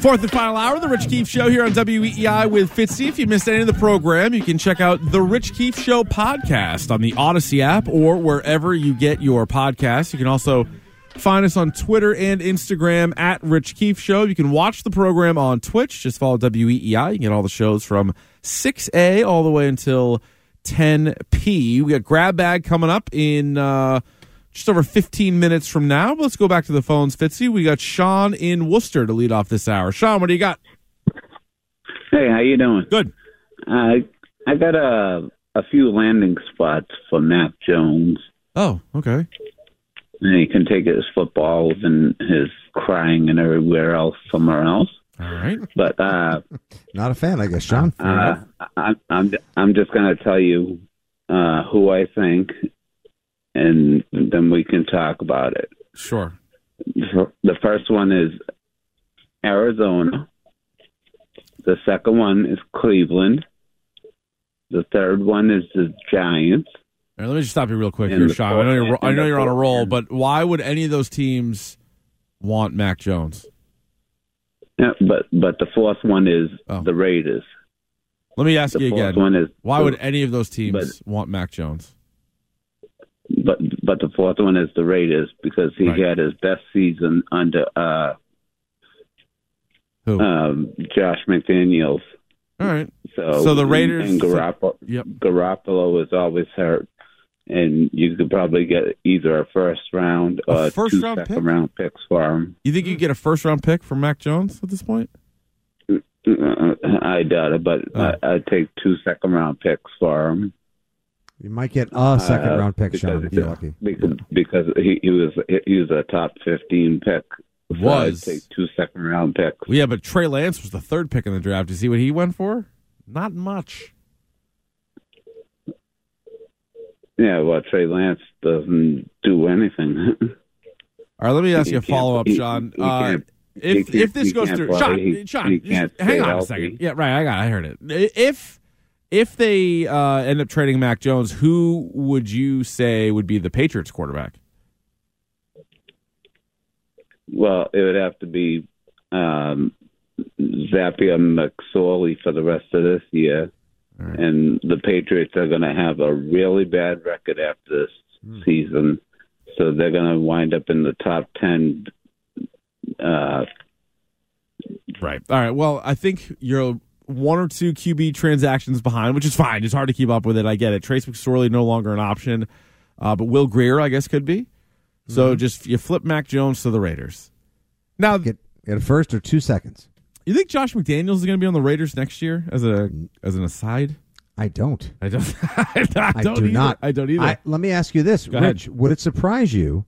Fourth and final hour the Rich Keefe Show here on WEEI with Fitzy. If you missed any of the program, you can check out the Rich Keefe Show podcast on the Odyssey app or wherever you get your podcasts. You can also find us on Twitter and Instagram at Rich Keefe Show. You can watch the program on Twitch. Just follow WEEI. You can get all the shows from 6A all the way until 10P. We got Grab Bag coming up in. Uh, just over 15 minutes from now. Let's go back to the phones, Fitzy. We got Sean in Worcester to lead off this hour. Sean, what do you got? Hey, how you doing? Good. Uh, I got a a few landing spots for Mac Jones. Oh, okay. And he can take his footballs and his crying and everywhere else somewhere else. All right. But uh, Not a fan, I guess, Sean. uh, I, I'm I'm just going to tell you uh, who I think, and then we can talk about it. Sure. The first one is Arizona. The second one is Cleveland. The third one is the Giants. All right, let me just stop you real quick And here, the Sean. I know you're I know you're on a roll, but why would any of those teams want Mac Jones? Yeah, but but the fourth one is Oh. the Raiders. Let me ask The you again. one is Why would any of those teams but- want Mac Jones? but but the fourth one is the Raiders because he Right. had his best season under uh, Who? um, Josh McDaniels. All right. So So the Raiders- and Garoppolo, Yep. Garoppolo was always hurt, and you could probably get either a first round A or first two round second pick? round picks for him. You think you could get a first round pick for Mac Jones at this point? Uh, I doubt it, but Oh. I, I'd take two second round picks for him. You might get a second Uh, round pick, because- Sean, if you're lucky. Because, because he, he was he was a top fifteen pick. So Was. I'd take two second round picks. Well, yeah, but Trey Lance was the third pick in the draft. You see what he went for? Not much. Yeah, well, Trey Lance doesn't do anything. All right, let me ask you a follow up, Sean. Uh, if if this goes through, play. Sean, He- Sean, he just hang on a second. Yeah, right. I got. I heard it. If if they uh, end up trading Mac Jones, who would you say would be the Patriots quarterback? well, it would have to be um, Zappia McSorley for the rest of this year, right. and the Patriots are going to have a really bad record after this Hmm. season, so they're going to wind up in the top ten. Uh, Right. All right. Well, I think you're one or two QB transactions behind, which is fine. It's hard to keep up with it. I get it. Trace McSorley no longer an option, uh, but Will Grier, I guess, could be. So Mm-hmm. just you flip Mac Jones to the Raiders. Now, Get, get a first or two seconds. You think Josh McDaniels is going to be on the Raiders next year as a mm. as an aside? I don't. I don't. I don't, I do either. not. I don't either. I, let me ask you this, Go ahead. Rich. Would it surprise you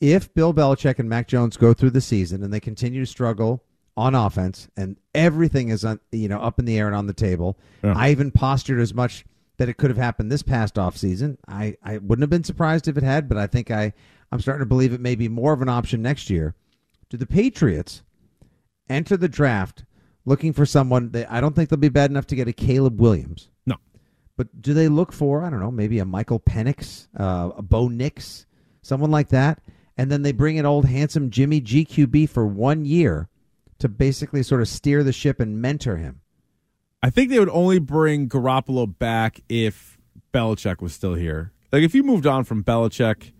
if Bill Belichick and Mac Jones go through the season and they continue to struggle on offense and everything is on, you know up in the air and on the table? Yeah. I even postured as much that it could have happened this past offseason. I, I wouldn't have been surprised if it had, but I think I I'm starting to believe it may be more of an option next year. Do the Patriots enter the draft looking for someone that I don't think they'll be bad enough to get a Caleb Williams? no. But do they look for I don't know maybe a Michael Penix, uh, a Bo Nix, someone like that, and then they bring in old handsome Jimmy GQB for one year to basically sort of steer the ship and mentor him? I think they would only bring Garoppolo back if Belichick was still here. Like if you moved on from Belichick,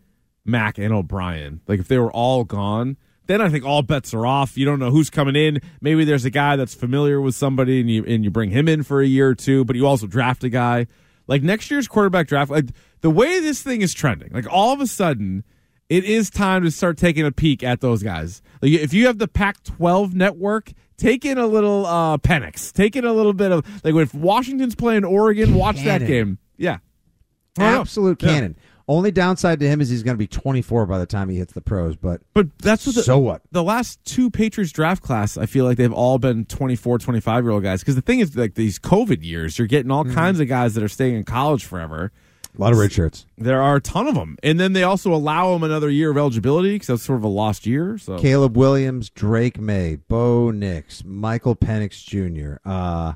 Mac, and O'Brien, like if they were all gone, then I think all bets are off. You don't know who's coming in. Maybe there's a guy that's familiar with somebody, and you and you bring him in for a year or two, but you also draft a guy. Like next year's quarterback draft, like the way this thing is trending, like all of a sudden, it is time to start taking a peek at those guys. Like if you have the Pac-12 network, take in a little uh Penix, take in a little bit of like if Washington's playing Oregon, watch that game. Yeah. Absolute Yeah. Only downside to him is he's going to be 24 by the time he hits the pros. But But that's what the, so what? the last two Patriots draft class, I feel like they've all been 24, 25 year old guys. Because the thing is, like these COVID years, you're getting all kinds of guys that are staying in college forever. A lot of red shirts. There are a ton of them, and then they also allow them another year of eligibility because that's sort of a lost year. So Caleb Williams, Drake Maye, Bo Nix, Michael Penix Jr. Uh,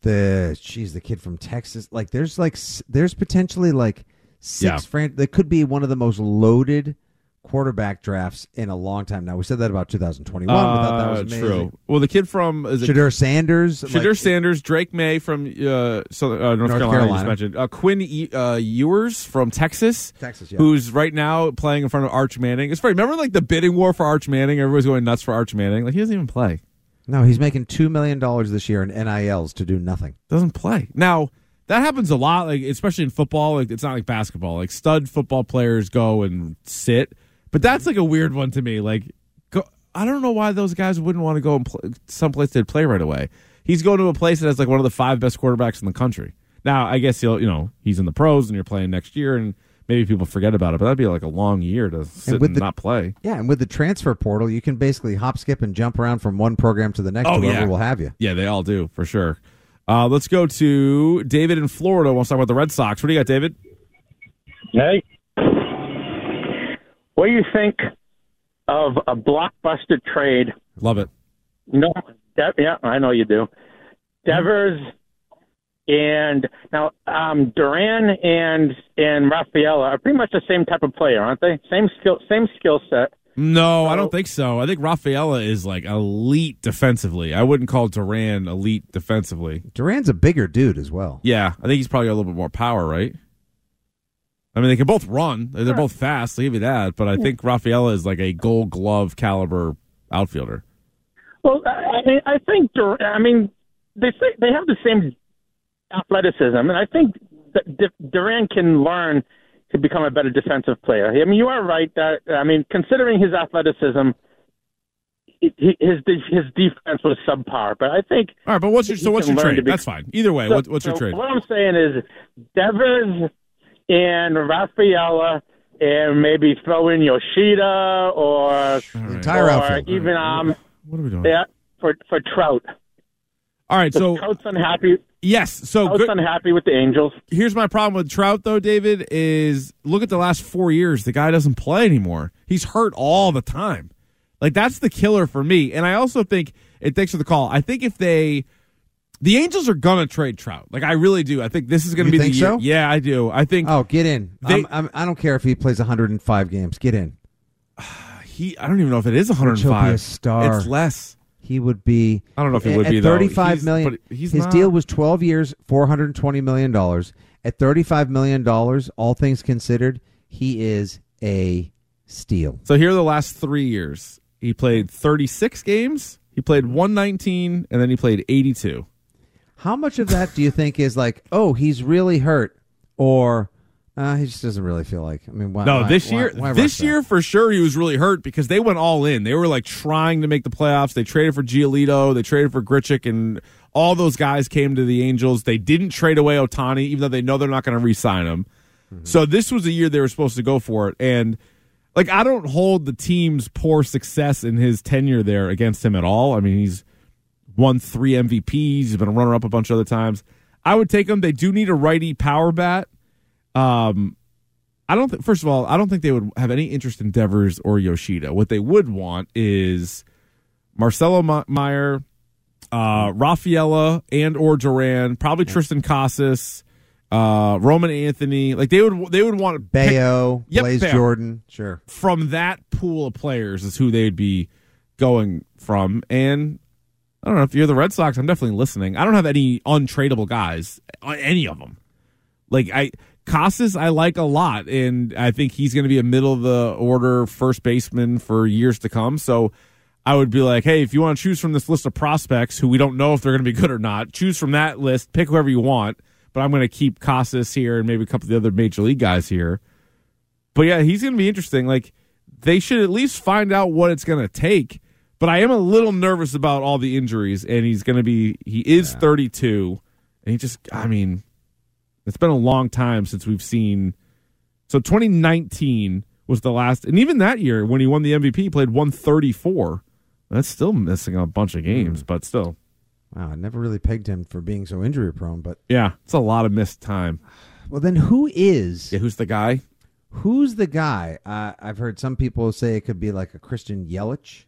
the geez, the kid from Texas. Like, there's like there's potentially like Six Yeah. fran- that could be one of the most loaded quarterback drafts in a long time. Now we said that about 2021. we thought that was Uh, amazing. true. Well, the kid from is it Shedeur Sanders, Shedeur like, Sanders, Drake Maye from uh, Southern, uh, North, Carolina, you Carolina. just mentioned. Uh, Quinn e- uh, Ewers from Texas, Texas, yeah. who's right now playing in front of Arch Manning. It's funny. Remember like the bidding war for Arch Manning? Everybody's going nuts for Arch Manning. Like he doesn't even play. No, he's making two million dollars this year in NILs to do nothing. Doesn't play. Now that happens a lot, like especially in football. Like it's not like basketball. Like stud football players go and sit, but that's like a weird one to me. Like go, I don't know why those guys wouldn't want to go and play someplace they'd play right away. He's going to a place that has like one of the five best quarterbacks in the country. Now I guess he'll you know he's in the pros and you're playing next year and maybe people forget about it, but that'd be like a long year to sit and, with the- not play. Yeah, and with the transfer portal, you can basically hop, skip, and jump around from one program to the next. Oh, whoever yeah. will have you. Yeah, they all do for sure. Uh, let's go to David in Florida. We'll talk about the Red Sox. What do you got, David? Hey. What do you think of a blockbuster trade? Love it. No, De- yeah, I know you do. Devers and now um, Duran and and Rafaela are pretty much the same type of player, aren't they? Same skill, same skill set. No, I don't think so. I think Rafaela is like elite defensively. I wouldn't call Duran elite defensively. Duran's a bigger dude as well. Yeah, I think he's probably got a little bit more power, right? I mean, they can both run. They're both fast. I'll give you that. But I think Rafaela is like a Gold Glove caliber outfielder. Well, I I mean, I think Dur- I mean they say they have the same athleticism, and I think that Duran can learn to become a better defensive player. I mean, you are right that I mean, considering his athleticism, he, he- his his defense was subpar. But I think All right, but what's your so what's your trade? be- That's fine. Either way, so- what, what's your so trade? What I'm saying is Devers and Rafaela. And maybe throw in Yoshida or All The right. entire or outfield. even um What are we doing? yeah for for Trout. All right, so Trout's unhappy. Yes, so Trout's good. unhappy with the Angels. here's my problem with Trout though, David, is look at the last four years. The guy doesn't play anymore. He's hurt all the time. Like that's the killer for me. And I also think it thanks for the call. I think if they the Angels are gonna trade Trout. Like I really do. I think this is gonna You be think the year. so? Yeah, I do. I think Oh, get in. They- I'm, I'm, I don't care if he plays 105 games. Get in. he I don't even know if it is 105. He'll be a star. It's less. He would be. I don't know if he at- would at be, though. Thirty-five He's- million. he's his not. deal was 12 years, 420 million dollars. At 35 million dollars, all things considered, he is a steal. So here are the last three years. He played 36 games, he played 119, and then he played 82. How much of that do you think is like, oh, he's really hurt, or uh, he just doesn't really feel like? I mean, why, No, why- this year, why this that? year for sure, he was really hurt because they went all in. They were like trying to make the playoffs. They traded for Giolito, they traded for Grichuk, and all those guys came to the Angels. They didn't trade away Ohtani, even though they know they're not going to re-sign him. Mm-hmm. So this was the year they were supposed to go for it, and like I don't hold the team's poor success in his tenure there against him at all. I mean, he's won three MVPs. He's been a runner up a bunch of other times. I would take him. They do need a righty power bat. Um, I don't think. First of all, I don't think they would have any interest in Devers or Yoshida. What they would want is Marcelo Ma- Mayer, uh, Rafaela, and or Duran, probably Triston Casas, uh, Roman Anthony. Like they would, they would want to pick Bello, Yep, Bello. Jordan, sure. from that pool of players is who they'd be going from. And I don't know if you're the Red Sox. I'm definitely listening. I don't have any untradeable guys, uh, any of them. Like I Casas, I like a lot, and I think he's going to be a middle of the order first baseman for years to come. So I would be like, hey, if you want to choose from this list of prospects who we don't know if they're going to be good or not, choose from that list, pick whoever you want. But I'm going to keep Casas here and maybe a couple of the other major league guys here. But yeah, he's going to be interesting. Like they should at least find out what it's going to take. But I am a little nervous about all the injuries, and he's going to be. He is 32, and he just. I mean, it's been a long time since we've seen. So 2019 was the last, and even that year when he won the MVP, he played 134. That's still missing a bunch of games, but still, Wow, I never really pegged him for being so injury prone. But yeah, it's a lot of missed time. well, then who is Yeah, who's the guy? who's the guy? Uh, I've heard some people say it could be like a Christian Yelich.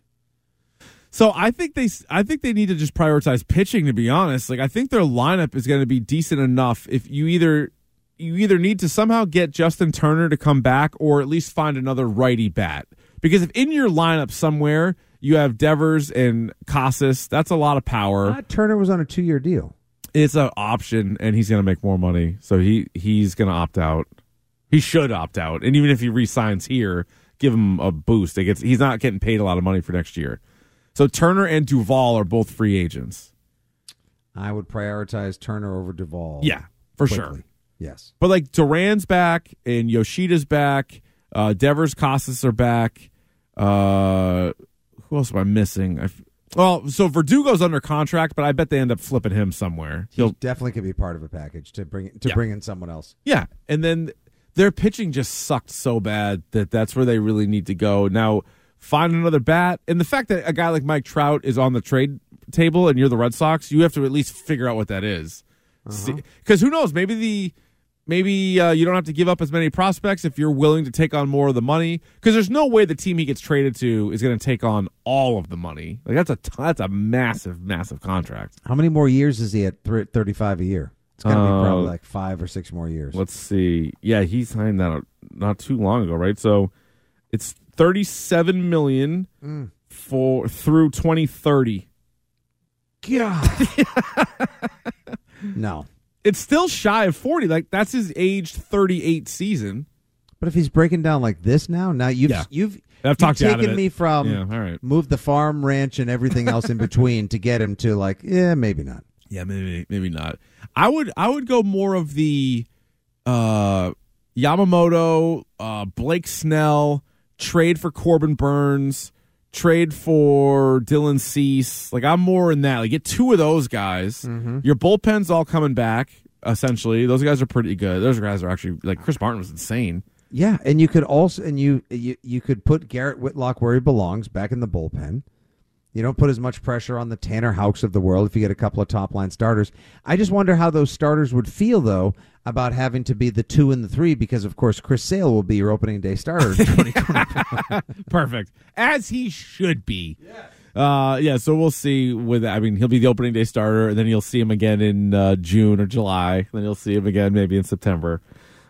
So I think they, I think they need to just prioritize pitching. To be honest, like I think their lineup is going to be decent enough. If you either you either need to somehow get Justin Turner to come back or at least find another righty bat. Because if in your lineup somewhere you have Devers and Casas, that's a lot of power. Uh, Turner was on a two year deal. It's an option, and he's going to make more money, so he he's going to opt out. He should opt out, and even if he resigns here, give him a boost. It gets he's not getting paid a lot of money for next year. So Turner and Duvall are both free agents. I would prioritize Turner over Duvall. Yeah, for quickly. sure. Yes. But like Duran's back and Yoshida's back. Uh, Devers, Casas are back. Uh, who else am I missing? I f- well, so Verdugo's under contract, but I bet they end up flipping him somewhere. He He'll definitely could be part of a package to bring to Yeah. bring in someone else. Yeah, and then their pitching just sucked so bad that that's where they really need to go. Now, find another bat, and the fact that a guy like Mike Trout is on the trade table and you're the Red Sox, you have to at least figure out what that is. Because who knows? Maybe the maybe uh, you don't have to give up as many prospects if you're willing to take on more of the money. Because there's no way the team he gets traded to is going to take on all of the money. Like that's a t- that's a massive, massive contract. How many more years is he at th- 35 a year? It's got to be Uh, probably like five or six more years. Let's see. Yeah, he signed that not too long ago, right? So it's 37 million for through 2030. God. no. It's still shy of 40. Like that's his age 38 season. But if he's breaking down like this now, now you've Yeah. you've I've you've talked you out of taken it. me from Yeah, all right. move the farm, ranch, and everything else in between to get him to like, yeah, maybe not. Yeah, maybe maybe not. I would I would go more of the uh Yamamoto, uh Blake Snell, trade for Corbin Burnes, trade for Dylan Cease. Like I'm more in that. Like get two of those guys. Mm-hmm. Your bullpen's all coming back. Essentially, those guys are pretty good. Those guys are actually like Chris Martin was insane. Yeah, and you could also and you you you could put Garrett Whitlock where he belongs, back in the bullpen. You don't put as much pressure on the Tanner Houcks of the world if you get a couple of top line starters. I just wonder how those starters would feel though about having to be the two and the three because of course Chris Sale will be your opening day starter in 2020. Perfect, as he should be. Uh, yeah, so we'll see. With I mean, he'll be the opening day starter, and then you'll see him again in uh, June or July. Then you'll see him again maybe in September.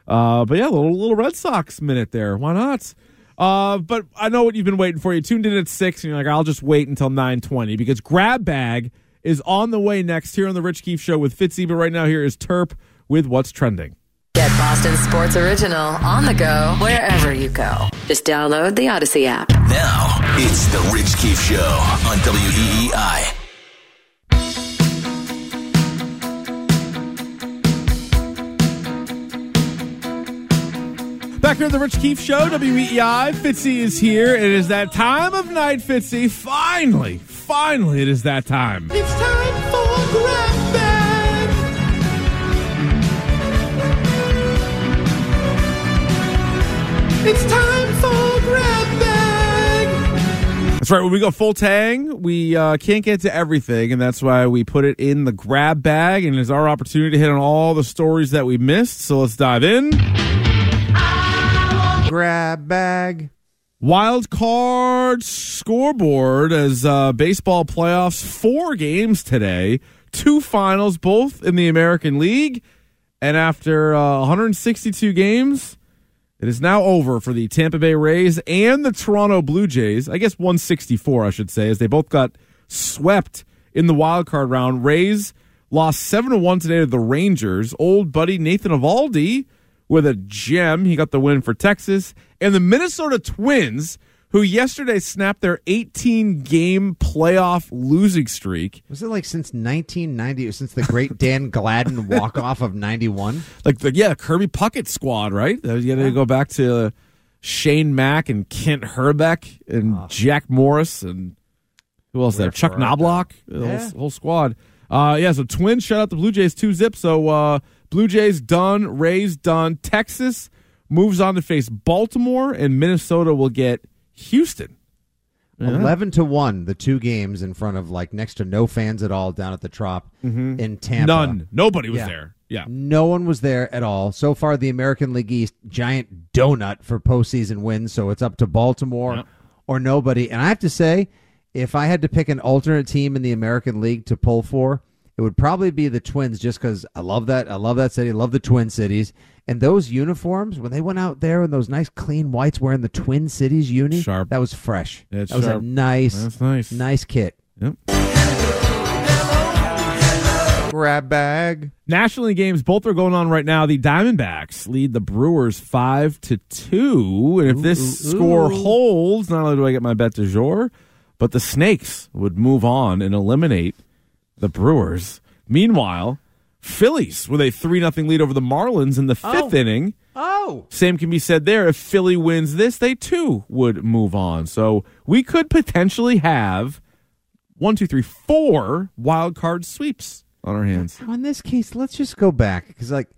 Uh, but yeah, little little Red Sox minute there. Why not? Uh, but I know what you've been waiting for. You tuned in at six, and you're like, I'll just wait until nine twenty because Grab Bag is on the way next here on the Rich Keefe Show with Fitzy. But right now, here is Terp with what's trending. Get Boston Sports Original on the go wherever you go. Just download the Odyssey app. Now, it's the Rich Keefe Show on E WEEI. Back here at the Rich Keefe Show, WEEI. Fitzy is here. It is that time of night, Fitzy. Finally, finally, it is that time. It's time for Grab Bag. It's time for Grab Bag. That's right. When we go full tang, we uh, can't get to everything, and that's why we put it in the grab bag, and it's our opportunity to hit on all the stories that we missed. So let's dive in. Grab bag. Wild card scoreboard as uh, baseball playoffs. Four games today, two finals, both in the American League. And after uh, 162 games, it is now over for the Tampa Bay Rays and the Toronto Blue Jays. I guess 164, I should say, as they both got swept in the wild card round. Rays lost 7 to 1 today to the Rangers. Old buddy Nathan Eovaldi with a gem. He got the win for Texas. And the Minnesota Twins, who yesterday snapped their 18 game playoff losing streak. Was it like since 1990 or since the great Dan Gladden walk off of 91? Like, the, yeah, Kirby Puckett squad, right? You got to go back to Shane Mack and Kent Hrbek and Jack Morris and who else there? Chuck Knoblauch, the whole, whole squad. Uh, yeah, so Twins shut out the Blue Jays two zip. So uh, Blue Jays done, Rays done. Texas moves on to face Baltimore, and Minnesota will get Houston. Yeah. 11 to 1 the two games in front of like next to no fans at all down at the Trop mm-hmm. in Tampa. None. Nobody was Yeah. there. Yeah. No one was there at all. So far, the American League East giant donut for postseason wins. So it's up to Baltimore Yeah. or nobody. And I have to say, if I had to pick an alternate team in the American League to pull for, it would probably be the Twins, just because I love that. I love that city. I love the Twin Cities, And those uniforms, when they went out there in those nice clean whites wearing the Twin Cities uni, Sharp. that was fresh. It's that was sharp. a nice, That's nice. nice kit. Yep. Grab bag. National League games, both are going on right now. The Diamondbacks lead the Brewers five to two, and if this Ooh, ooh, score ooh. holds, not only do I get my bet du jour, but the Snakes would move on and eliminate the Brewers. Meanwhile, Phillies with a three nothing lead over the Marlins in the oh. fifth Oh. inning. Oh, Same can be said there. If Philly wins this, they too would move on. So we could potentially have one, two, three, four wild card sweeps on our hands. In this case, let's just go back because, like,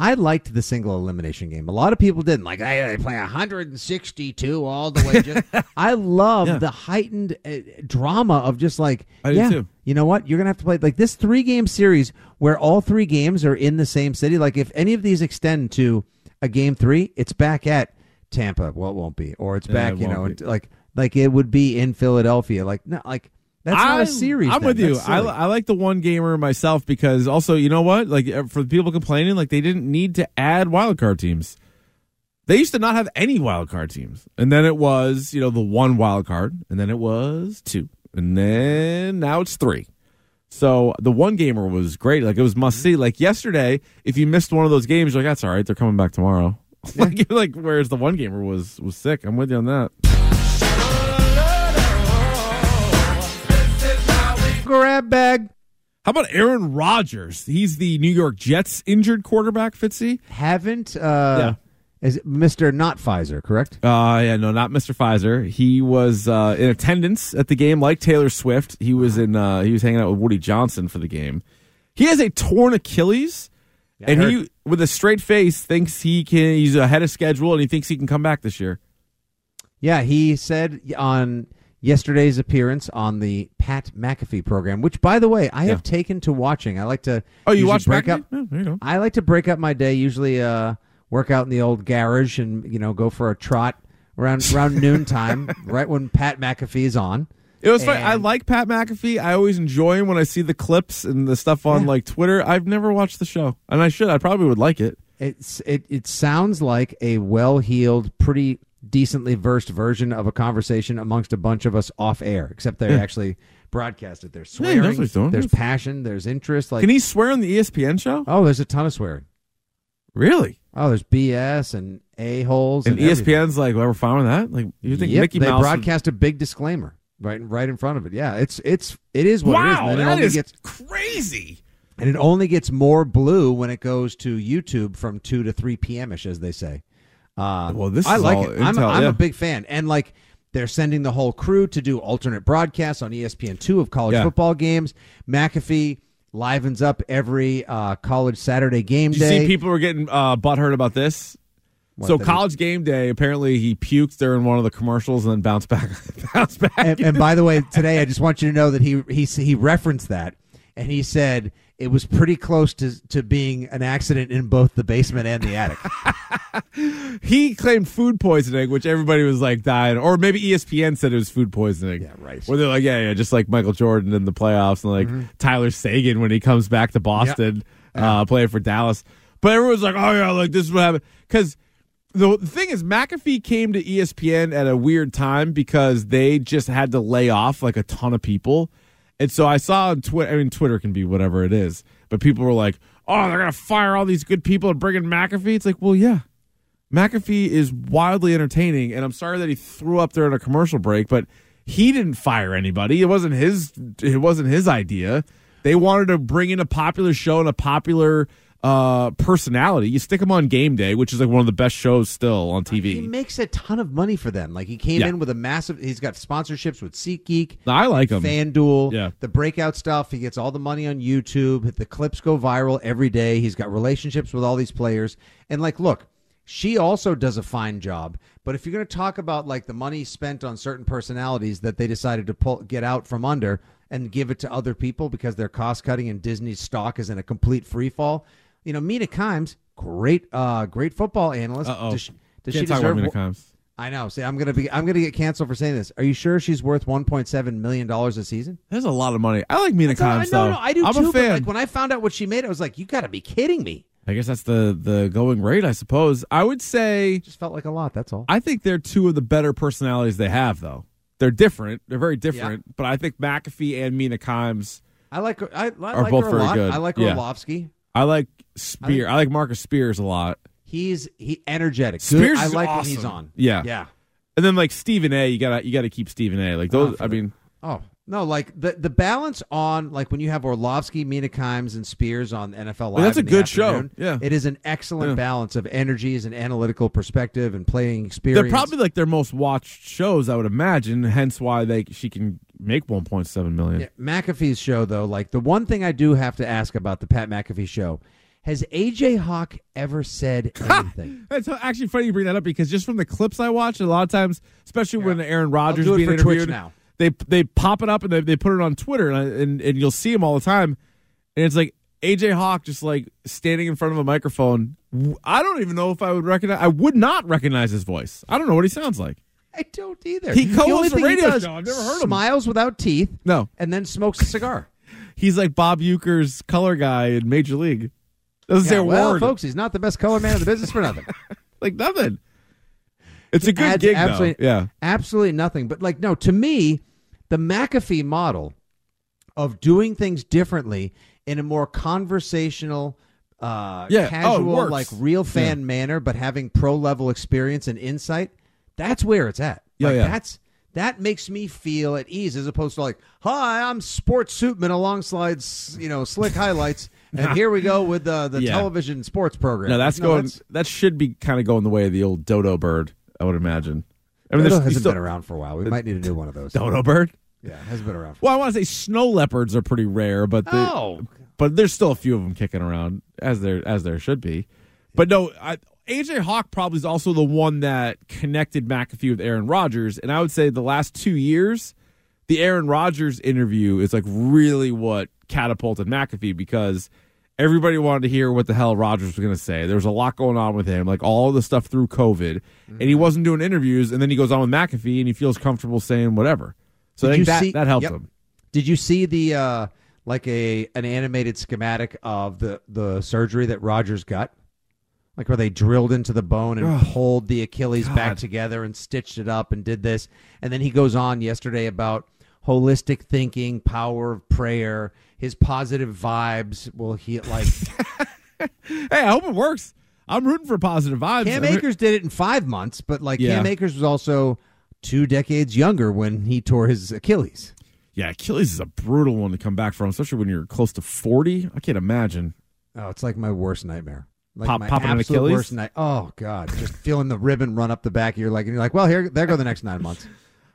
I liked the single elimination game. A lot of people didn't. Like, I, they play 162 all the way. Just, I love Yeah. the heightened uh, drama of just like, I yeah, you know what? You're gonna have to play like this three game series where all three games are in the same city. Like, if any of these extend to a game three, it's back at Tampa. Well, it won't be, or it's Yeah, back. it you know, be. like like it would be in Philadelphia. Like, no, like that's not I- a series. I'm then. with you. I. I like the one gamer myself because also, you know what? Like uh, for the people complaining, like they didn't need to add wild card teams. They used to not have any wild card teams, and then it was you know the one wild card, and then it was two, and then now it's three. So the one gamer was great. Like it was must see. Like yesterday, if you missed one of those games, you're like that's all right. They're coming back tomorrow. like, like whereas the one gamer was was sick. I'm with you on that. Grab bag. How about Aaron Rodgers? He's the New York Jets injured quarterback. Fitzy. haven't uh is it Mr. Not Pfizer, correct? Uh, yeah, no, not Mr. Pfizer. He was uh, in attendance at the game, like Taylor Swift. He was in. Uh, he was hanging out with Woody Johnson for the game. He has a torn Achilles, I and he, with a straight face, thinks he can. He's ahead of schedule, and he thinks he can come back this year. Yeah, he said on yesterday's appearance on the Pat McAfee program, which by the way, I have taken to watching. I like to Oh, you watched break McAfee? up Yeah, there you go. I like to break up my day, usually uh work out in the old garage and you know go for a trot around around noontime, right when Pat McAfee is on. It was funny. I like Pat McAfee. I always enjoy him when I see the clips and the stuff on Yeah. like Twitter. I've never watched the show, and I should. I probably would like it. It's it it sounds like a well-heeled, pretty decently versed version of a conversation amongst a bunch of us off air, except they Yeah. actually broadcast it. There's Yeah, swearing, he's there's passion, there's interest. Like Can he swear on the ESPN show? oh, there's a ton of swearing. Really? Oh, there's BS and a holes And, and, everything. ESPN's like, well, we're fine with that. Like, you think Yep, Mickey they Mouse? would- broadcast a big disclaimer right right in front of it. Yeah, it's it's it is what it is. wow, and it only gets crazy. and it only gets more blue when it goes to YouTube from two to three p.m. ish, as they say. Uh, Well, this I is like all it. I'm, a, intel, I'm yeah. a big fan, and like they're sending the whole crew to do alternate broadcasts on ESPN two of college Yeah. football games. McAfee livens up every uh, college Saturday game Did you day. see people were getting uh, butthurt about this? What, so college game day, apparently he puked during one of the commercials and then bounced back. bounced back. and, and by the way, today I just want you to know that he he he referenced that, and he said it was pretty close to to being an accident in both the basement and the attic. he claimed food poisoning, which everybody was like dying, or maybe ESPN said it was food poisoning. Yeah, right. Where they're like, yeah, yeah, just like Michael Jordan in the playoffs, and like Mm-hmm. Tyler Seguin when he comes back to Boston, uh, playing for Dallas. But everyone's like, oh yeah, like this is what happened because. The, the thing is, McAfee came to ESPN at a weird time because they just had to lay off like a ton of people. And so I saw on Twitter, I mean, Twitter can be whatever it is, but people were like, oh, they're going to fire all these good people and bring in McAfee. It's like, well, yeah. McAfee is wildly entertaining, and I'm sorry that he threw up there in a commercial break, but he didn't fire anybody. It wasn't his. It wasn't his idea. They wanted to bring in a popular show and a popular uh, personality. You stick him on Game Day, which is like one of the best shows still on TV. he makes a ton of money for them. Like he came Yeah. in with a massive. He's got sponsorships with SeatGeek. I like him. FanDuel, Yeah. the breakout stuff. He gets all the money on YouTube. The clips go viral every day. He's got relationships with all these players. And like, look, she also does a fine job. But if you're going to talk about like the money spent on certain personalities that they decided to pull get out from under and give it to other people because they're cost cutting and Disney's stock is in a complete free fall, you know, Mina Kimes, great, uh, great football analyst. Uh-oh. Does she, does Can't she talk about deserve? Mina Kimes. I know. See, I'm gonna be. I'm gonna get canceled for saying this. Are you sure she's worth 1.7 million dollars a season? There's a lot of money. I like Mina Kimes, no, no, I do I'm too. a fan. Like when I found out what she made, I was like, "You got to be kidding me!" I guess that's the the going rate, I suppose. I would say Just felt like a lot. That's all. I think they're two of the better personalities they have, though. They're different. They're very different. But I think McAfee and Mina Kimes. I like I, I Are like both her a lot. good. I like Yeah. Orlovsky. I like Spear. I, like Marcus Spears a lot. He's he energetic. Spears I is like awesome. when he's on. Yeah. Yeah. And then like Stephen A. You gotta you gotta keep Stephen A. Like those. for I mean, Oh no, like the the balance on like when you have Orlovsky, Mina Kimes, and Spears on NFL Live. that's a good show. Yeah. it is an excellent Yeah. balance of energies and analytical perspective and playing experience. they're probably like their most watched shows. I would imagine. Hence why they she can make 1.7 million. Yeah, McAfee's show though. Like the one thing I do have to ask about the Pat McAfee show. Has AJ Hawk ever said anything? It's actually funny you bring that up because just from the clips I watch, a lot of times, especially when Aaron Rodgers being for Twitch interviewed, now. They they pop it up and they, they put it on Twitter and, I- and and you'll see him all the time, and it's like AJ Hawk just like standing in front of a microphone. I don't even know if I would recognize. I would not recognize his voice. I don't know what he sounds like. I don't either. He co-hosts a radio does, show. I've never heard him. Smiles without teeth. No, and then smokes a cigar. he's like Bob Uecker's color guy in Major League. Doesn't say a well, word. folks, he's not the best color man in the business for nothing. like nothing. It's a good gig, absolutely, though. Yeah. absolutely nothing. But like, no, to me, the McAfee model of doing things differently in a more conversational, uh, Yeah. Oh, casual, works. like real fan manner, but having pro level experience and insight. That's where it's at. Yeah, Like, yeah. That's that makes me feel at ease as opposed to like, hi, I'm Sports Suitman alongside, you know, slick highlights, and here we go with the the Yeah. television sports program. No, that's No, going. that should be kind of going the way of the old dodo bird. I would imagine. I mean, Dodo hasn't still- been around for a while. We might need a new one of those. Dodo bird. Yeah, it hasn't been around. For Well, I want to say snow leopards are pretty rare, but they, Oh. but there's still a few of them kicking around as there as there should be. But no, I, AJ Hawk probably is also the one that connected McAfee with Aaron Rodgers, and I would say the last two years, the Aaron Rodgers interview is like really what catapulted McAfee because everybody wanted to hear what the hell Rodgers was going to say. There was a lot going on with him, like all the stuff through COVID, and he wasn't doing interviews, and then he goes on with McAfee and he feels comfortable saying whatever. So I Did think that see- that helped yep. him. Did you see the uh like a an animated schematic of the the surgery that Rodgers got? Like where they drilled into the bone and Ugh. pulled the Achilles back together and stitched it up and did this. And then he goes on yesterday about holistic thinking, power of prayer, his positive vibes will he like Hey, I hope it works. I'm rooting for positive vibes. Cam Akers did it in five months, but like Yeah. Cam Akers was also two decades younger when he tore his Achilles. Yeah, Achilles is a brutal one to come back from, especially when you're close to 40. I can't imagine. Oh, it's like my worst nightmare. Like Pop- my popping absolute Achilles? worst night. Oh God, just feeling the ribbon run up the back of your leg, and you're like, well, here, there go the next nine months.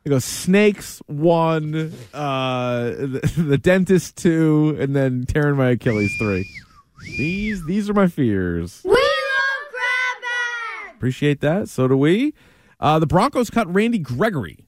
It goes snakes one, uh, the, the dentist two, and then tearing my Achilles three. These these are my fears. We love crab bag! Appreciate that. So do we. Uh, the Broncos cut Randy Gregory.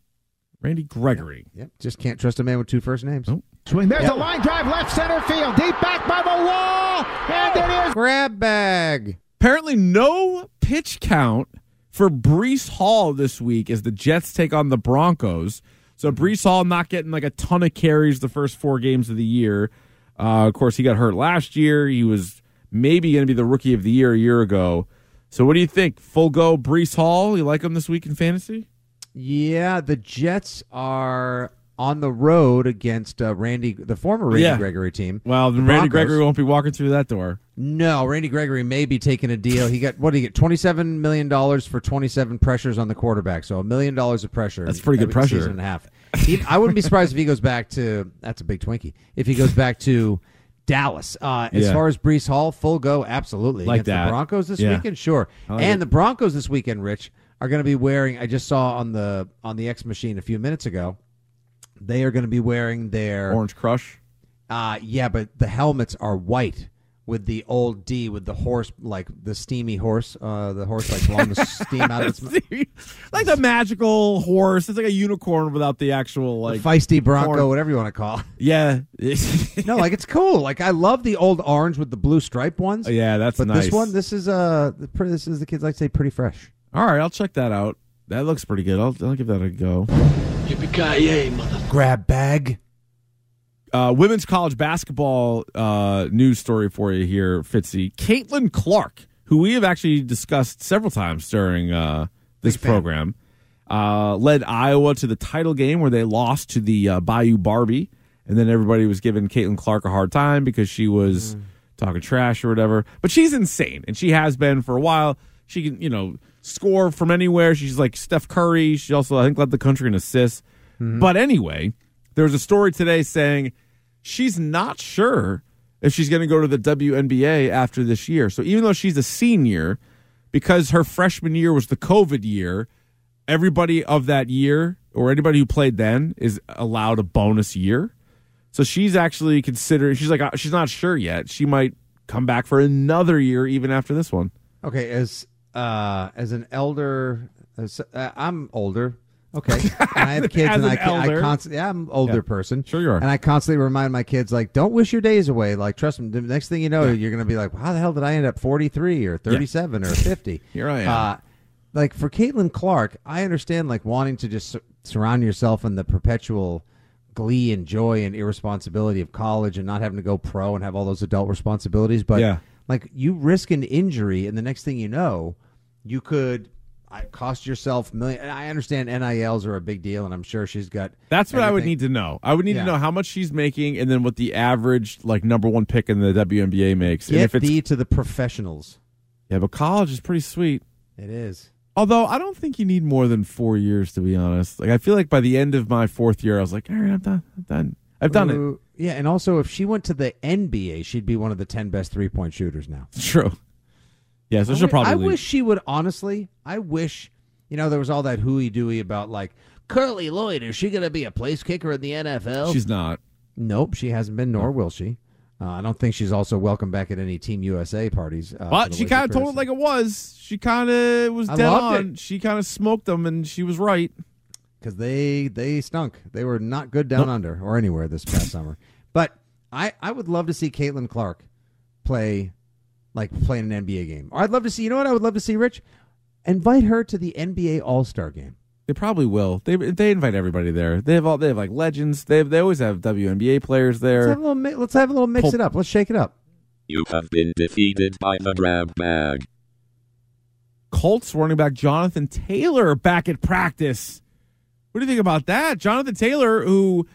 Randy Gregory. Yep, just can't trust a man with two first names. Nope. Swing. There's a line drive left center field. Deep back by the wall. And it is. Grab bag. Apparently, no pitch count for Breece Hall this week as the Jets take on the Broncos. So Breece Hall not getting like a ton of carries the first four games of the year. Uh, of course, he got hurt last year. He was maybe going to be the rookie of the year a year ago. So, what do you think? Full go Breece Hall? You like him this week in fantasy? Yeah, the Jets are on the road against uh, Randy, the former Randy Yeah. Gregory team. Well, The Randy Broncos. Gregory won't be walking through that door. No, Randy Gregory may be taking a deal. He got what did he get? Twenty seven million dollars for twenty seven pressures on the quarterback. So a million dollars of pressure. That's pretty good pressure. Season and a half. He, I wouldn't be surprised if he goes back to. That's a big Twinkie. If he goes back to Dallas. Uh, as Yeah. far as Breece Hall, full go, absolutely. Like Against that. the Broncos this Yeah. weekend, sure. Like and it. the Broncos this weekend, Rich, are going to be wearing. I just saw on the on the X machine a few minutes ago. They are going to be wearing their Orange Crush. uh yeah, but the helmets are white with the old D with the horse like the steamy horse, uh the horse like blowing the steam out of its mouth. like the magical horse. It's like a unicorn without the actual like feisty bronco, horn. whatever you want to call. it. Yeah. No, like it's cool. Like I love the old orange with the blue stripe ones. yeah, that's but nice. this one, this is uh, this is the kids like to say pretty fresh. All right, I'll check that out. That looks pretty good. I'll, I'll give that a go. Grab bag. Uh, women's college basketball uh, news story for you here, Fitzy. Caitlin Clark, who we have actually discussed several times during uh, this program, uh, led Iowa to the title game where they lost to the uh, Bayou Barbie, and then everybody was giving Caitlin Clark a hard time because she was talking trash or whatever. But she's insane, and she has been for a while. She can, you know, score from anywhere. She's like Steph Curry. She also, I think, led the country in assists. But anyway, there was a story today saying she's not sure if she's going to go to the WNBA after this year. So even though she's a senior, because her freshman year was the COVID year, everybody of that year or anybody who played then is allowed a bonus year. So she's actually considering. She's like uh, she's not sure yet. She might come back for another year even after this one. Okay, as uh, as an elder, as, uh, I'm older. Okay, and I have kids, As and I, an can, I elder. constantly, yeah, I'm an older Yeah. person. Sure you are. And I constantly remind my kids, like, don't wish your days away. Like, trust me, the next thing you know, you're going to be like, how the hell did I end up 43 or 37 or 50? Here I am. Uh, like for Caitlin Clark, I understand like wanting to just sur- surround yourself in the perpetual glee and joy and irresponsibility of college and not having to go pro and have all those adult responsibilities. But Yeah. like you risk an injury, and the next thing you know, you could cost yourself million. And I understand NILs are a big deal, and I'm sure she's got. That's what I would need to know. I would need Yeah. to know how much she's making, and then what the average like number one pick in the WNBA makes. and Get if it's to the professionals. yeah, but college is pretty sweet. It is. Although I don't think you need more than four years to be honest. Like I feel like by the end of my fourth year, I was like, all right, I'm done. I'm done. I've done it. Yeah, and also if she went to the NBA, she'd be one of the ten best three point shooters now. True. Yeah, so I she'll wi- probably. I leave. wish she would honestly. I wish you know there was all that hooey dooey about like Carli Lloyd. Is she going to be a place kicker in the NFL? she's not. nope, she hasn't been, nor will she. Uh, I don't think she's also welcome back at any Team USA parties. Uh, But she kind of told it like it was. She kind of was I dead on. She kind of smoked them, and she was right. because they they stunk. They were not good down under or anywhere this past summer. But I I would love to see Caitlin Clark play like playing an NBA game. Or I'd love to see. You know what I would love to see, Rich? Invite her to the NBA All Star game. They probably will. They they invite everybody there. They have all. They have like legends. They have, they always have WNBA players Let's have there. a little. mi- Let's have a little mix Pull- it up. Let's shake it up. You have been defeated by the grab bag. Colts running back Jonathan Taylor back at practice. What do you think about that? Jonathan Taylor, who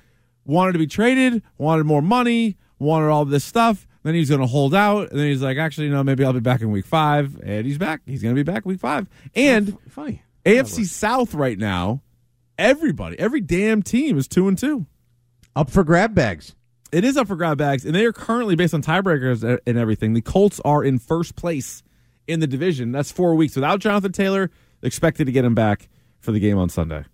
wanted to be traded, wanted more money, wanted all this stuff. Then he's going to hold out, and then he's like, "Actually, no, maybe I'll be back in week five. And he's back. He's going to be back week five. And Funny. AFC South right now, everybody, every damn team is two and two. Up for grab bags. It is up for grab bags, and they are currently based on tiebreakers and everything. The Colts are in first place in the division. That's four weeks without Jonathan Taylor. Expected to get him back for the game on Sunday.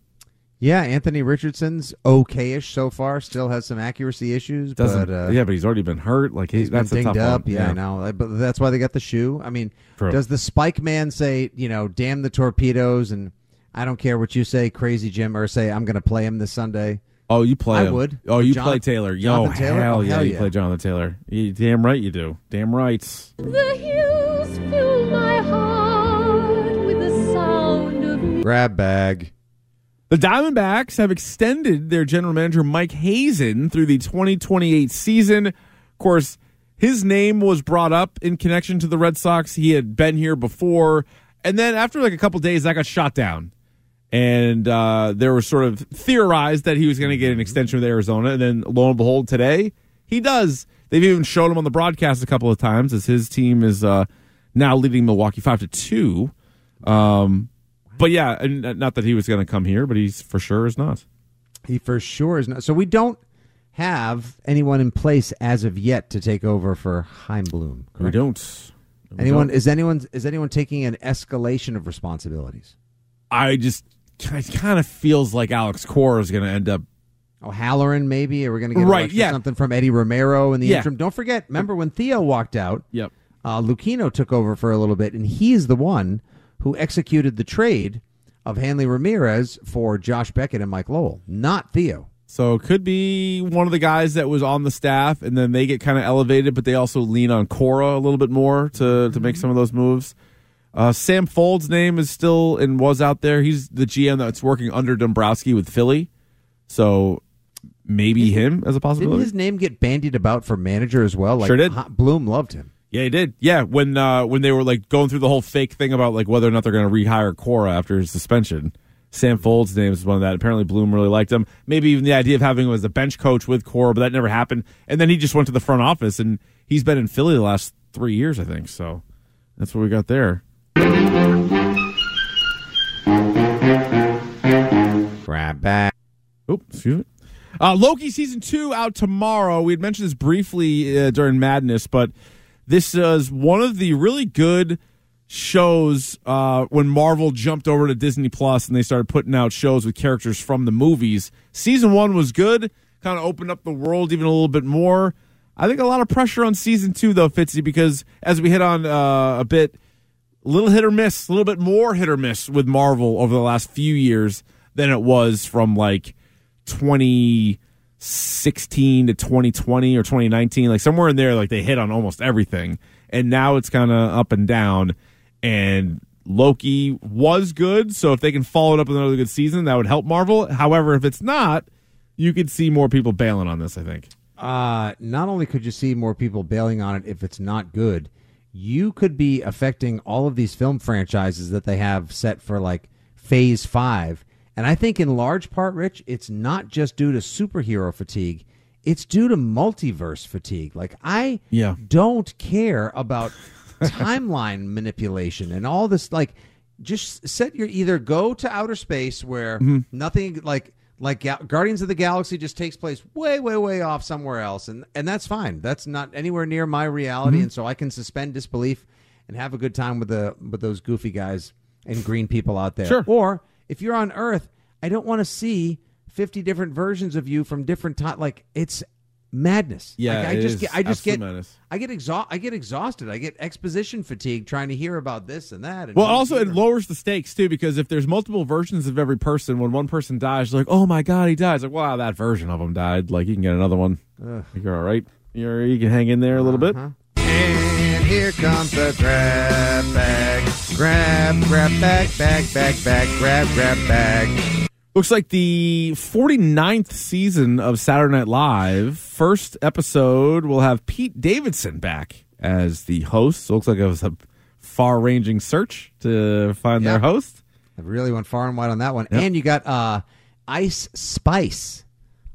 Yeah, Anthony Richardson's okayish so far. Still has some accuracy issues, Doesn't but uh, yeah, but he's already been hurt. Like he, he's that's been a tough dinged up. one. Yeah, I know. But that's why they got the shoe. I mean, True. does the Spike Man say, you know, damn the torpedoes and I don't care what you say, crazy Jim, or say I'm going to play him this Sunday? Oh, you play. I him. would. Oh, you Jon- play Taylor. Yo, Taylor? hell Oh, yeah, hell you yeah. play Jonathan Taylor. You, damn right you do. Damn right. The hills fill my heart with the sound of Grab bag. The Diamondbacks have extended their general manager Mike Hazen through the 2028 season. Of course, his name was brought up in connection to the Red Sox. He had been here before, and then after like a couple days, that got shot down. And uh, there was sort of theorized that he was going to get an extension with Arizona, and then lo and behold, today he does. They've even shown him on the broadcast a couple of times as his team is uh, now leading Milwaukee five to two. Um, but yeah, and not that he was going to come here, but he's for sure is not. He for sure is not. So we don't have anyone in place as of yet to take over for Chaim Bloom. We don't. We Anyone don't. is anyone is anyone taking an escalation of responsibilities? I just it kind of feels like Alex Cora is going to end up. Oh, Halloran, maybe. Are we going to get Right, yeah. something from Eddie Romero in the Yeah. interim? Don't forget, remember when Theo walked out? Yep. Uh, Lucchino took over for a little bit, and he's the one who executed the trade of Hanley Ramirez for Josh Beckett and Mike Lowell, not Theo. So it could be one of the guys that was on the staff, and then they get kind of elevated, but they also lean on Cora a little bit more to to make some of those moves. Uh, Sam Fuld's name is still and was out there. He's the GM that's working under Dombrowski with Philly. So maybe him as a possibility. Didn't his name get bandied about for manager as well? Like Sure did. Bloom loved him. Yeah, he did. Yeah, when uh, when they were like going through the whole fake thing about like whether or not they're going to rehire Cora after his suspension. Sam Fuld's name is one of that. Apparently, Bloom really liked him. Maybe even the idea of having him as a bench coach with Cora, but that never happened. And then he just went to the front office, and he's been in Philly the last three years, I think. So that's what we got there. Grab back. Oop, excuse me. Uh, Loki season two out tomorrow. We had mentioned this briefly uh, during Madness, but this is one of the really good shows uh, when Marvel jumped over to Disney Plus and they started putting out shows with characters from the movies. Season one was good, kind of opened up the world even a little bit more. I think a lot of pressure on season two though, Fitzy, because as we hit on uh, a bit, a little hit or miss, a little bit more hit or miss with Marvel over the last few years than it was from like 2016 to 2020 or 2019 like somewhere in there like they hit on almost everything. And now it's kind of up and down. And Loki was good so if they can follow it up with another good season that would help Marvel. However if it's not you could see more people bailing on this I think. Uh, not only could you see more people bailing on it if it's not good, you could be affecting all of these film franchises that they have set for like phase five. And I think in large part, Rich, it's not just due to superhero fatigue. It's due to multiverse fatigue. Like I Yeah. don't care about timeline manipulation and all this like just set your either go to outer space where mm-hmm. nothing like like Ga- Guardians of the Galaxy just takes place way way way off somewhere else and and that's fine. That's not anywhere near my reality mm-hmm. and so I can suspend disbelief and have a good time with the with those goofy guys and green people out there. Sure. Or if you're on Earth, I don't want to see 50 different versions of you from different time like it's madness. Yeah, like, I it just is get I just get madness. I get exhaust I get exhausted. I get exposition fatigue trying to hear about this and that. And Well, also it lowers the stakes too because if there's multiple versions of every person, when one person dies, like, oh my god, he dies. Like, wow, that version of him died. Like, you can get another one. You're all right. You're you can hang in there a little bit. Uh-huh. And here comes the grab bag. Grab, grab bag, bag, bag, bag, grab, grab bag. Looks like the 49th season of Saturday Night Live. First episode will have Pete Davidson back as the host. So looks like it was a far-ranging search to find Yeah. their host. I really went far and wide on that one. And you got uh, Ice Spice.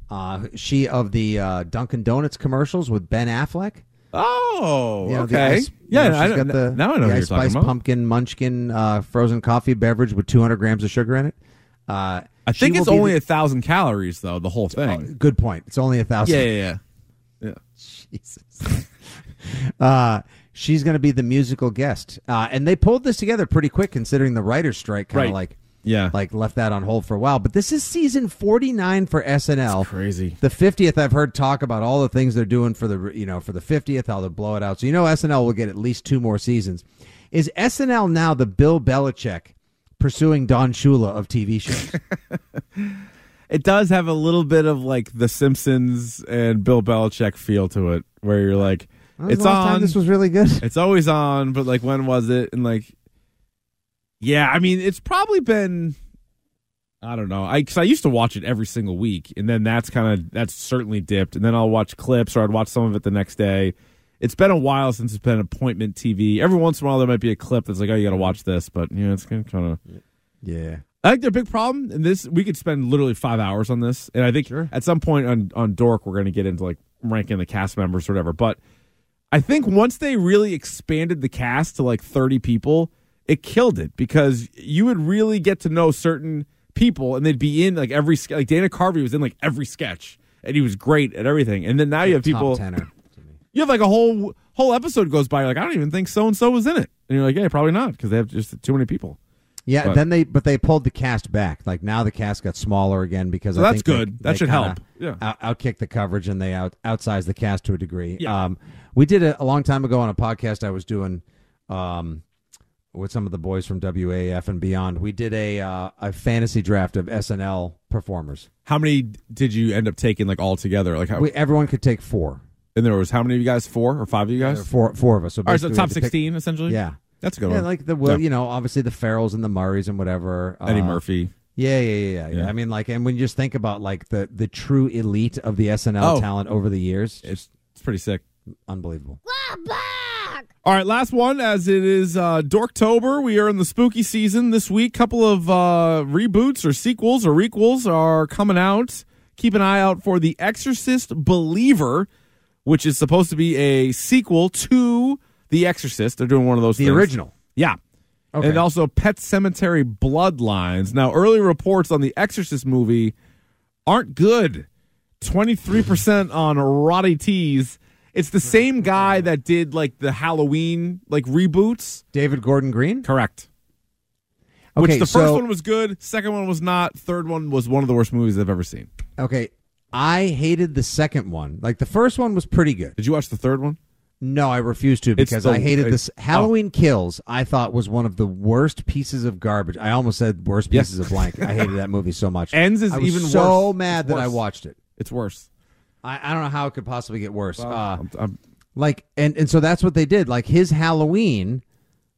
Uh, she of the uh, Dunkin' Donuts commercials with Ben Affleck. Oh, You know, the okay. ice- you yeah, know, I, she's got the, now I know the who you're talking Spice about. pumpkin munchkin uh, frozen coffee beverage with 200 grams of sugar in it. Uh, I she think will it's be only the- a thousand calories though. The whole thing. good point. It's only a thousand. yeah, yeah, yeah. yeah. Jesus. uh, she's going to be the musical guest, uh, and they pulled this together pretty quick, considering the writers' strike kind of Right. like Yeah. like left that on hold for a while. But this is season forty nine for SNL. crazy. The fiftieth, I've heard talk about all the things they're doing for the you know for the fiftieth, how they'll blow it out. So you know SNL will get at least two more seasons. Is SNL now the Bill Belichick pursuing Don Shula of TV shows? It does have a little bit of like The Simpsons and Bill Belichick feel to it, where you're like, it's on. This was really good. it's always on, but like, when was it? And like, yeah, I mean, it's probably been. I don't know. I cause I used to watch it every single week, and then that's kind of that's certainly dipped. And then I'll watch clips, or I'd watch some of it the next day. It's been a while since it's been appointment TV. Every once in a while, there might be a clip that's like, "Oh, you got to watch this," but you know, it's kind of Yeah. I think their big problem, and this we could spend literally five hours on this, and I think at some point on on Dork we're going to get into like ranking the cast members or whatever. But I think once they really expanded the cast to like thirty people, it killed it because you would really get to know certain people, and they'd be in like every like Dana Carvey was in like every sketch, and he was great at everything. And then now you have people, you have like a whole whole episode goes by, like I don't even think so and so was in it, and you're like, yeah, probably not because they have just too many people. Yeah, But- then they but they pulled the cast back. Like now the cast got smaller again because So I that's think they- good. That they should help. Yeah. out, outkick the coverage and they out outsize the cast to a degree. Yeah. Um, we did it a long time ago on a podcast I was doing um, with some of the boys from WAF and beyond. We did a uh, a fantasy draft of SNL performers. How many did you end up taking like all together? Like how? We, everyone could take four. and there was how many of you guys? Four or five of you guys? Four four of us. So all right, so top had to pick- sixteen essentially. Yeah. that's a good Yeah, one. like the Will, Yeah. you know, obviously the Farrells and the Murrays and whatever. Eddie uh, Murphy. Yeah, yeah, yeah, yeah, yeah. I mean, like, and when you just think about like the the true elite of the SNL Oh. talent over the years, It's it's pretty sick. unbelievable. All right, last one. As it is uh, Dorktober, we are in the spooky season this week. Couple of uh, reboots or sequels or requels are coming out. Keep an eye out for The Exorcist Believer, which is supposed to be a sequel to The Exorcist. They're doing one of those. The things. original. yeah. Okay. And also Pet Sematary Bloodlines. Now, early reports on the Exorcist movie aren't good. 23% on Roddy T's. It's the hmm. same guy that did like the Halloween like reboots. David Gordon Green. Correct. Okay, Which the first one was good, second one was not, third one was one of the worst movies I've ever seen. Okay, I hated the second one. Like the first one was pretty good. Did you watch the third one? No, I refused to because the- I hated this. oh. Halloween Kills, I thought was one of the worst pieces of garbage. I almost said worst Yes. pieces of blank. I hated that movie so much. Ends is I was even so worse. mad It's that I watched it. It's worse. I, I don't know how it could possibly get worse. uh, I'm- I'm- like and and so that's what they did. Like his Halloween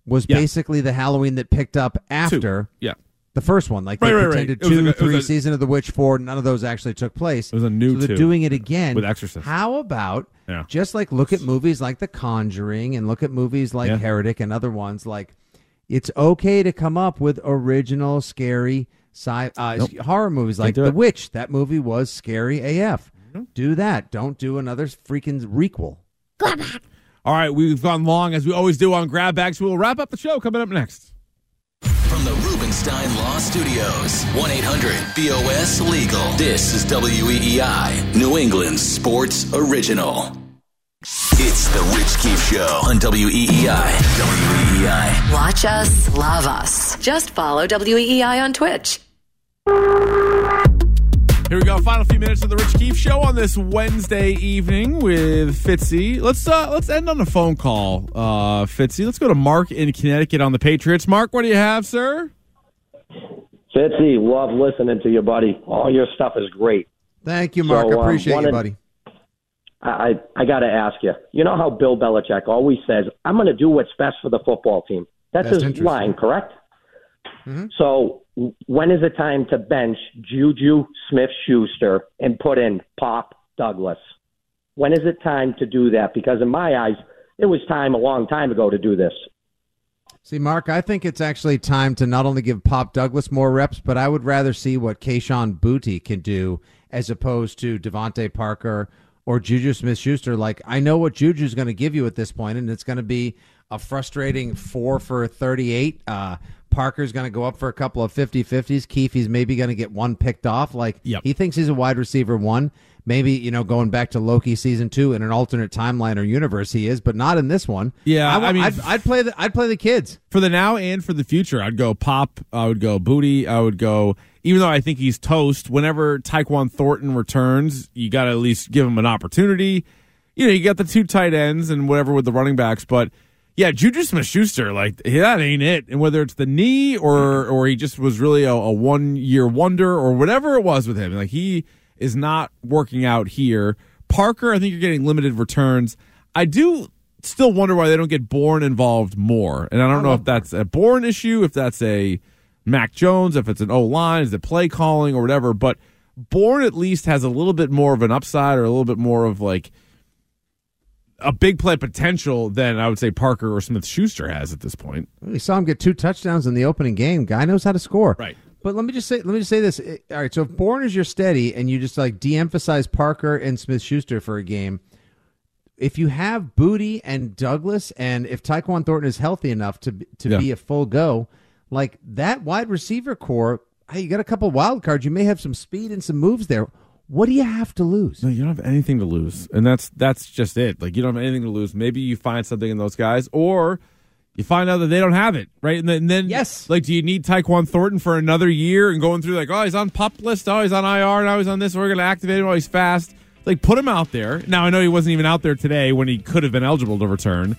was Yeah. basically the Halloween that picked up two. after Yeah. the first one. Like Right, they right, right. pretended was two, a- three, a- season of the witch, four. None of those actually took place. It was a new So they're doing it again With Exorcist. How about Yeah. just like look at movies like The Conjuring and look at movies like Yeah. Heretic and other ones. Like it's okay to come up with original scary sci uh, Nope. horror movies like The it. Witch. That movie was scary AF. Do that. Don't do another freaking requel. Grab back. All right, we've gone long as we always do on Grab Bags. We'll wrap up the show coming up next. From the Rubenstein Law Studios, 1 800 BOS Legal. This is WEEI, New England's sports original. It's the Rich Keefe Show on WEEI. WEEI. Watch us, love us. Just follow WEEI on Twitch. Here we go. Final few minutes of the Rich Keefe Show on this Wednesday evening with Fitzy. Let's uh let's end on a phone call, uh, Fitzy. Let's go to Mark in Connecticut on the Patriots. Mark, what do you have, sir? Fitzy, love listening to you, buddy. All your stuff is great. Thank you, Mark. So, um, Appreciate wanted- you, buddy. I I, I got to ask you. You know how Bill Belichick always says, "I'm going to do what's best for the football team." That's Best his interest. line, correct? Mm-hmm. So w- when is it time to bench Juju Smith-Schuster and put in Pop Douglas? When is it time to do that? Because in my eyes, it was time a long time ago to do this. See, Mark, I think it's actually time to not only give Pop Douglas more reps, but I would rather see what Kayshon Boutte can do as opposed to DeVante Parker or Juju Smith Schuster. Like, I know what Juju's going to give you at this point, and it's going to be a frustrating four for 38. Uh, Parker's going to go up for a couple of 50 50s. Keefe's maybe going to get one picked off. Like, Yep. he thinks he's a wide receiver one. Maybe, you know, going back to Loki season two in an alternate timeline or universe, he is, but not in this one. Yeah, I, I mean- I'd, I'd play the I'd play the kids. For the now and for the future, I'd go Pop. I would go Boutte. I would go. Even though I think he's toast, whenever Tyquan Thornton returns, you got to at least give him an opportunity. You know, you got the two tight ends and whatever with the running backs, but yeah, Juju Smith Schuster, like that ain't it. And whether it's the knee or or he just was really a, a one year wonder or whatever it was with him, like he is not working out here. Parker, I think you're getting limited returns. I do still wonder why they don't get Bourne involved more. And I don't know if that's a Bourne issue, if that's a Mac Jones, if it's an O line, is it play calling or whatever. But Bourne at least has a little bit more of an upside or a little bit more of like a big play potential than I would say Parker or Smith Schuster has at this point. We saw him get two touchdowns in the opening game. Guy knows how to score. Right. But let me just say let me just say this. All right, so if Bourne is your steady and you just like de-emphasize Parker and Smith Schuster for a game, if you have Boutte and Douglas and if Tyquan Thornton is healthy enough to be- to Yeah. be a full go, like that wide receiver core, hey, you got a couple wild cards. You may have some speed and some moves there. What do you have to lose? No, you don't have anything to lose, and that's that's just it. Like you don't have anything to lose. Maybe you find something in those guys, or you find out that they don't have it, right? And then, and then Yes. like, do you need Tyquan Thornton for another year and going through like, oh, he's on pup list, oh, he's on IR, now he's on this. We're going to activate him while he's fast. Like, put him out there. Now I know he wasn't even out there today when he could have been eligible to return.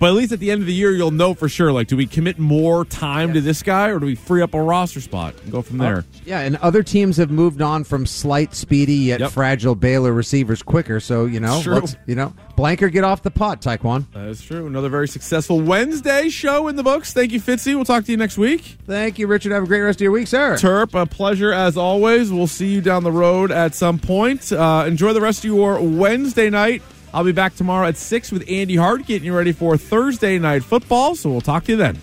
But at least at the end of the year, you'll know for sure. Like, do we commit more time to this guy, or do we free up a roster spot and go from there? Yeah, and other teams have moved on from slight, speedy yet Yep. fragile Baylor receivers quicker. So you know, you know, blanker get off the pot, Tyquan. That is true. Another very successful Wednesday show in the books. Thank you, Fitzy. We'll talk to you next week. Thank you, Richard. Have a great rest of your week, sir. Terp, a pleasure as always. We'll see you down the road at some point. Uh, enjoy the rest of your Wednesday night. I'll be back tomorrow at 6 with Andy Hart getting you ready for Thursday night football. So we'll talk to you then.